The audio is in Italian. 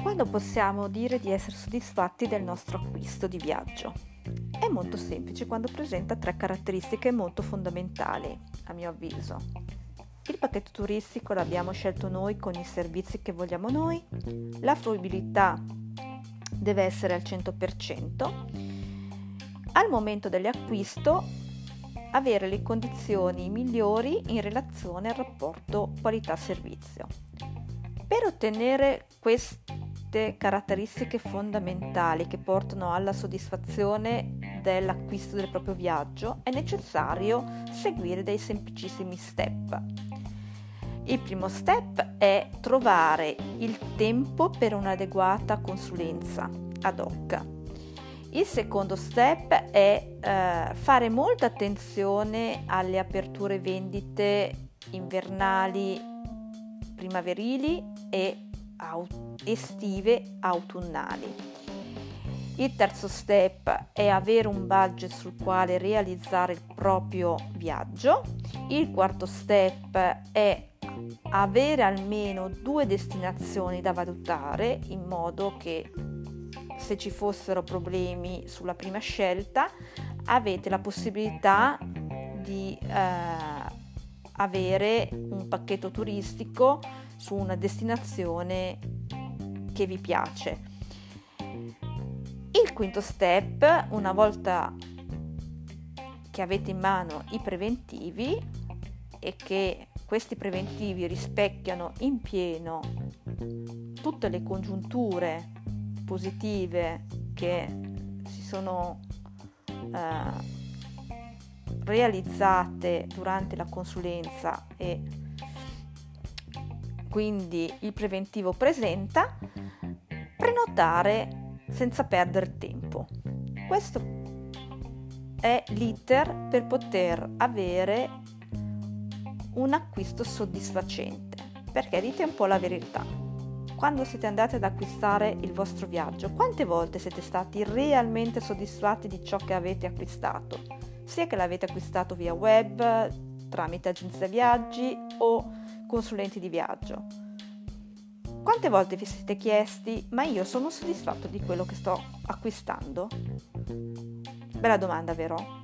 Quando possiamo dire di essere soddisfatti del nostro acquisto di viaggio? È molto semplice quando presenta tre caratteristiche molto fondamentali, a mio avviso. Il pacchetto turistico l'abbiamo scelto noi con i servizi che vogliamo noi, la fruibilità deve essere al 100%, al momento dell'acquisto avere le condizioni migliori in relazione al rapporto qualità-servizio. Per ottenere queste caratteristiche fondamentali che portano alla soddisfazione dell'acquisto del proprio viaggio è necessario seguire dei semplicissimi step. Il primo step è trovare il tempo per un'adeguata consulenza ad hoc. Il secondo step è eh, fare molta attenzione alle aperture vendite invernali, primaverili e au- estive autunnali. Il terzo step è avere un budget sul quale realizzare il proprio viaggio. Il quarto step è avere almeno due destinazioni da valutare in modo che se ci fossero problemi sulla prima scelta avete la possibilità di eh, avere un pacchetto turistico su una destinazione che vi piace. Il quinto step, una volta che avete in mano i preventivi e che questi preventivi rispecchiano in pieno tutte le congiunture positive che si sono eh, realizzate durante la consulenza e quindi il preventivo presenta, prenotare senza perdere tempo. Questo è l'iter per poter avere un acquisto soddisfacente, perché dite un po' la verità. Quando siete andati ad acquistare il vostro viaggio, quante volte siete stati realmente soddisfatti di ciò che avete acquistato? Sia che l'avete acquistato via web, tramite agenzie viaggi o consulenti di viaggio. Quante volte vi siete chiesti, ma io sono soddisfatto di quello che sto acquistando? Bella domanda, vero?